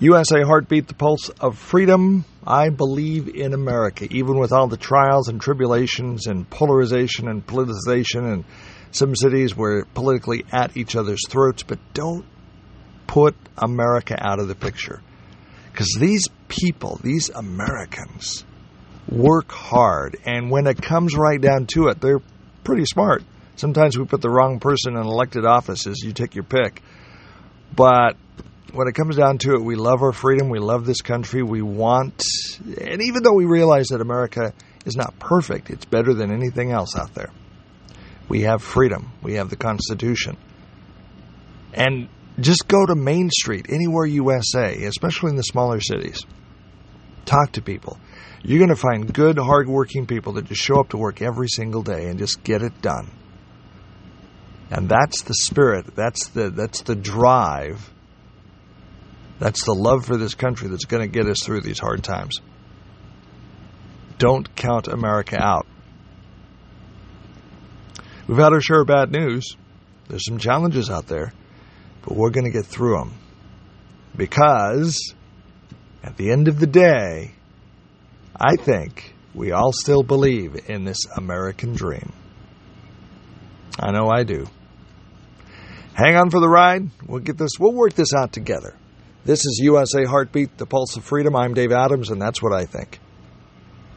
USA Heartbeat, the pulse of freedom. I believe in America, even with all the trials and tribulations and polarization and politicization and some cities where politically at each other's throats, but don't put America out of the picture. Because these people, these Americans, work hard, and when it comes right down to it, they're pretty smart. Sometimes we put the wrong person in elected offices, you take your pick. But when it comes down to it, we love our freedom, we love this country, we want, and even though we realize that America is not perfect, it's better than anything else out there. We have freedom, we have the Constitution. And just go to Main Street, anywhere USA, especially in the smaller cities. Talk to people. You're going to find good, hardworking people that just show up to work every single day and just get it done. And that's the spirit, that's the that's the drive. That's the love for this country that's going to get us through these hard times. Don't count America out. We've had our share of bad news. There's some challenges out there but we're going to get through them. Because at the end of the day, I think we all still believe in this American dream. I know I do. Hang on for the ride. We'll get this we'll work this out together. This is USA Heartbeat, the pulse of freedom. I'm Dave Adams and that's what I think.